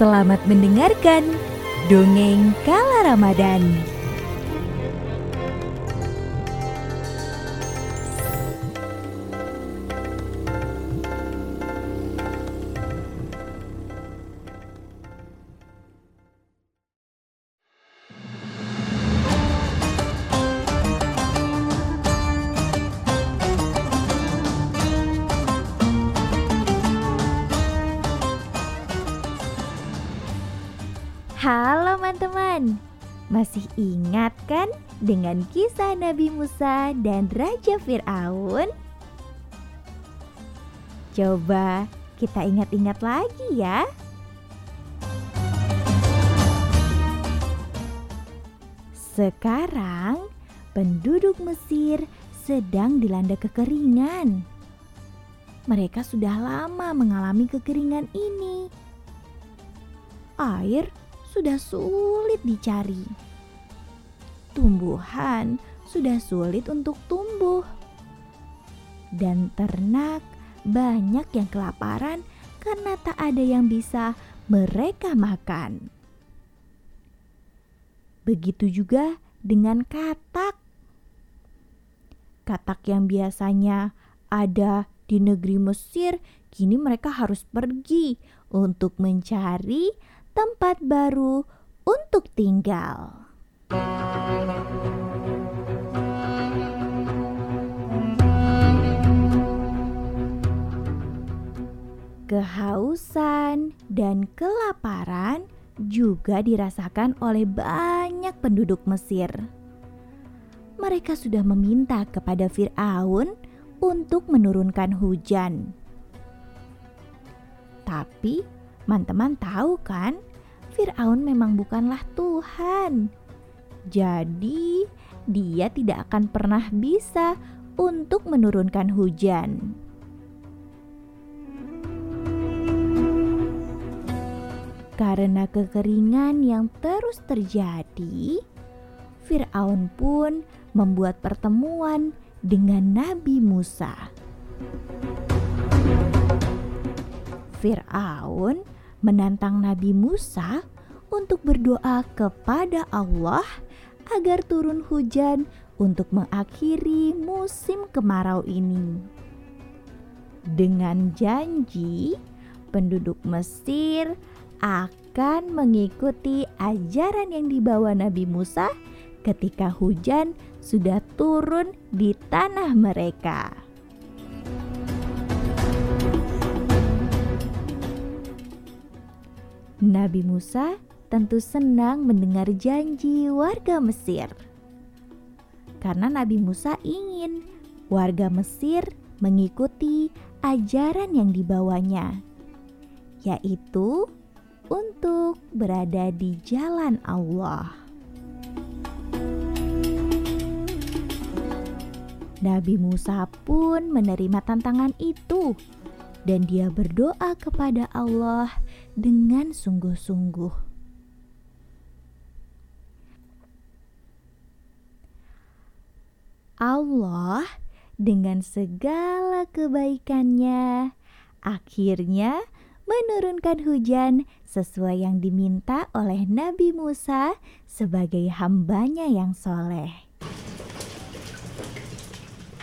Selamat mendengarkan Dongeng Kala Ramadan teman-teman, masih ingat kan dengan kisah Nabi Musa dan Raja Fir'aun? Coba kita ingat-ingat lagi ya. Sekarang penduduk Mesir sedang dilanda kekeringan. Mereka sudah lama mengalami kekeringan ini. Air sudah sulit dicari. Tumbuhan sudah sulit untuk tumbuh. Dan ternak banyak yang kelaparan karena tak ada yang bisa mereka makan. Begitu juga dengan katak. Katak yang biasanya ada di negeri Mesir, kini mereka harus pergi untuk mencari tempat baru untuk tinggal. Kehausan dan kelaparan juga dirasakan oleh banyak penduduk Mesir. Mereka sudah meminta kepada Firaun untuk menurunkan hujan. Tapi Teman-teman tahu kan, Firaun memang bukanlah Tuhan. Jadi, dia tidak akan pernah bisa untuk menurunkan hujan. Karena kekeringan yang terus terjadi, Firaun pun membuat pertemuan dengan Nabi Musa. Firaun menantang Nabi Musa untuk berdoa kepada Allah agar turun hujan untuk mengakhiri musim kemarau ini. Dengan janji, penduduk Mesir akan mengikuti ajaran yang dibawa Nabi Musa ketika hujan sudah turun di tanah mereka. Nabi Musa tentu senang mendengar janji warga Mesir. Karena Nabi Musa ingin warga Mesir mengikuti ajaran yang dibawanya, yaitu untuk berada di jalan Allah. Nabi Musa pun menerima tantangan itu dan dia berdoa kepada Allah dengan sungguh-sungguh. Allah dengan segala kebaikannya akhirnya menurunkan hujan sesuai yang diminta oleh Nabi Musa sebagai hambanya yang soleh.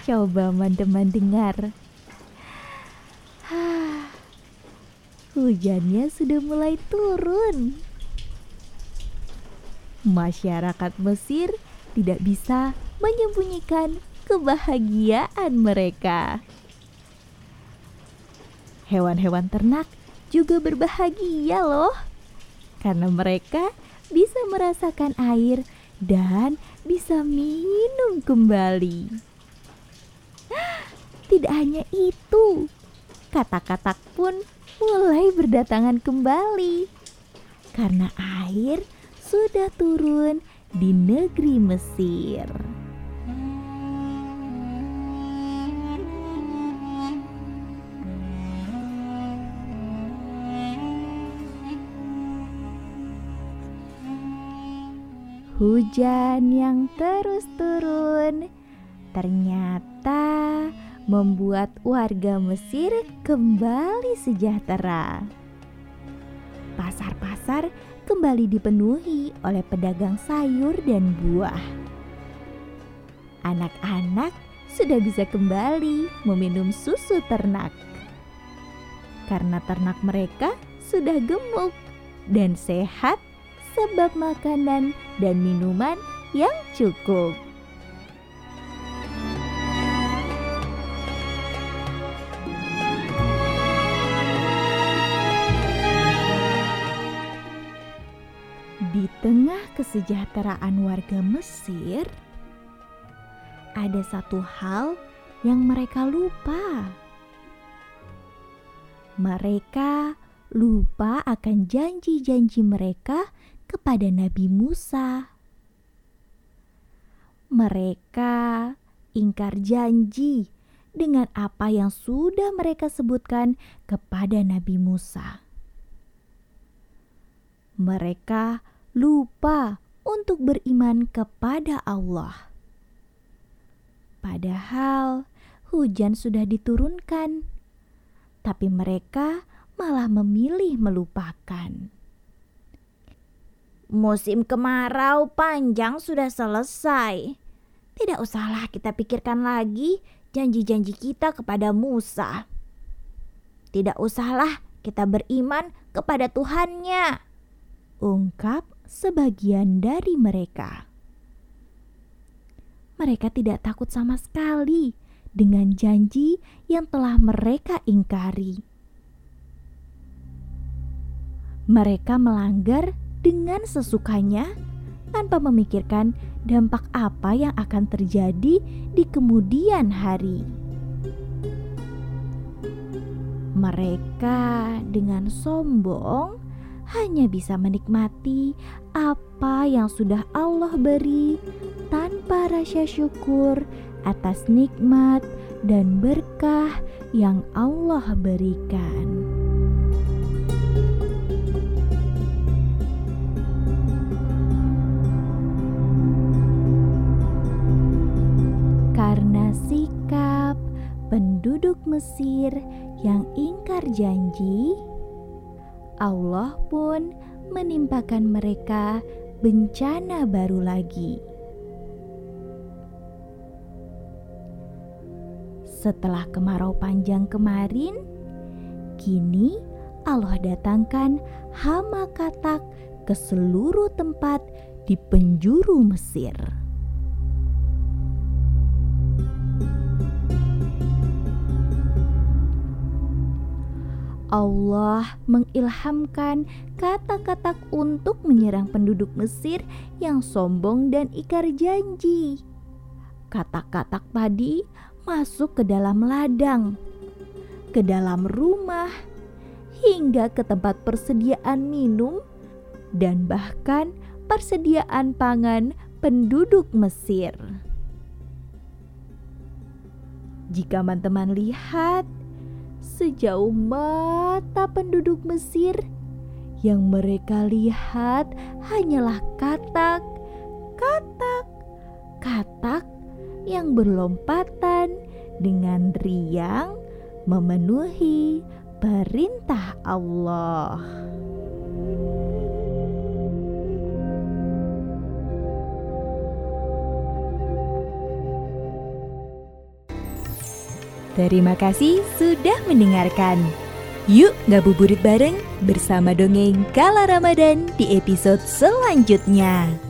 Coba teman-teman dengar hujannya sudah mulai turun. Masyarakat Mesir tidak bisa menyembunyikan kebahagiaan mereka. Hewan-hewan ternak juga berbahagia loh, karena mereka bisa merasakan air dan bisa minum kembali. Tidak hanya itu, kata-kata pun mulai berdatangan kembali karena air sudah turun di negeri Mesir. Hujan yang terus turun ternyata membuat warga Mesir kembali sejahtera. pasar-pasar kembali dipenuhi oleh pedagang sayur dan buah. Anak-anak sudah bisa kembali meminum susu ternak karena ternak mereka sudah gemuk dan sehat sebab makanan dan minuman yang cukup. Kesejahteraan warga Mesir, ada satu hal yang mereka lupa. Mereka lupa akan janji-janji mereka kepada Nabi Musa. Mereka ingkar janji dengan apa yang sudah mereka sebutkan kepada Nabi Musa. Mereka lupa untuk beriman kepada Allah. Padahal hujan sudah diturunkan, tapi mereka malah memilih melupakan. Musim kemarau panjang sudah selesai. Tidak usahlah kita pikirkan lagi janji-janji kita kepada Musa. Tidak usahlah kita beriman kepada Tuhannya. Ungkap sebagian dari mereka. Mereka tidak takut sama sekali dengan janji yang telah mereka ingkari mereka melanggar dengan sesukanya tanpa memikirkan dampak apa yang akan terjadi di kemudian hari. Mereka dengan sombong hanya bisa menikmati apa yang sudah Allah beri tanpa rasa syukur atas nikmat dan berkah yang Allah berikan. penduduk Mesir yang ingkar janji, Allah pun menimpakan mereka bencana baru lagi. Setelah kemarau panjang kemarin, kini Allah datangkan hama katak ke seluruh tempat di penjuru Mesir. Allah mengilhamkan kata-kata untuk menyerang penduduk Mesir yang sombong dan ikar janji. Kata-kata tadi masuk ke dalam ladang, ke dalam rumah, hingga ke tempat persediaan minum, dan bahkan persediaan pangan penduduk Mesir. Jika teman-teman lihat sejauh mata penduduk Mesir. Yang mereka lihat hanyalah katak, katak, katak yang berlompatan dengan riang memenuhi perintah Allah. Terima kasih sudah mendengarkan. Yuk ngabuburit bareng bersama dongeng Kala Ramadan di episode selanjutnya.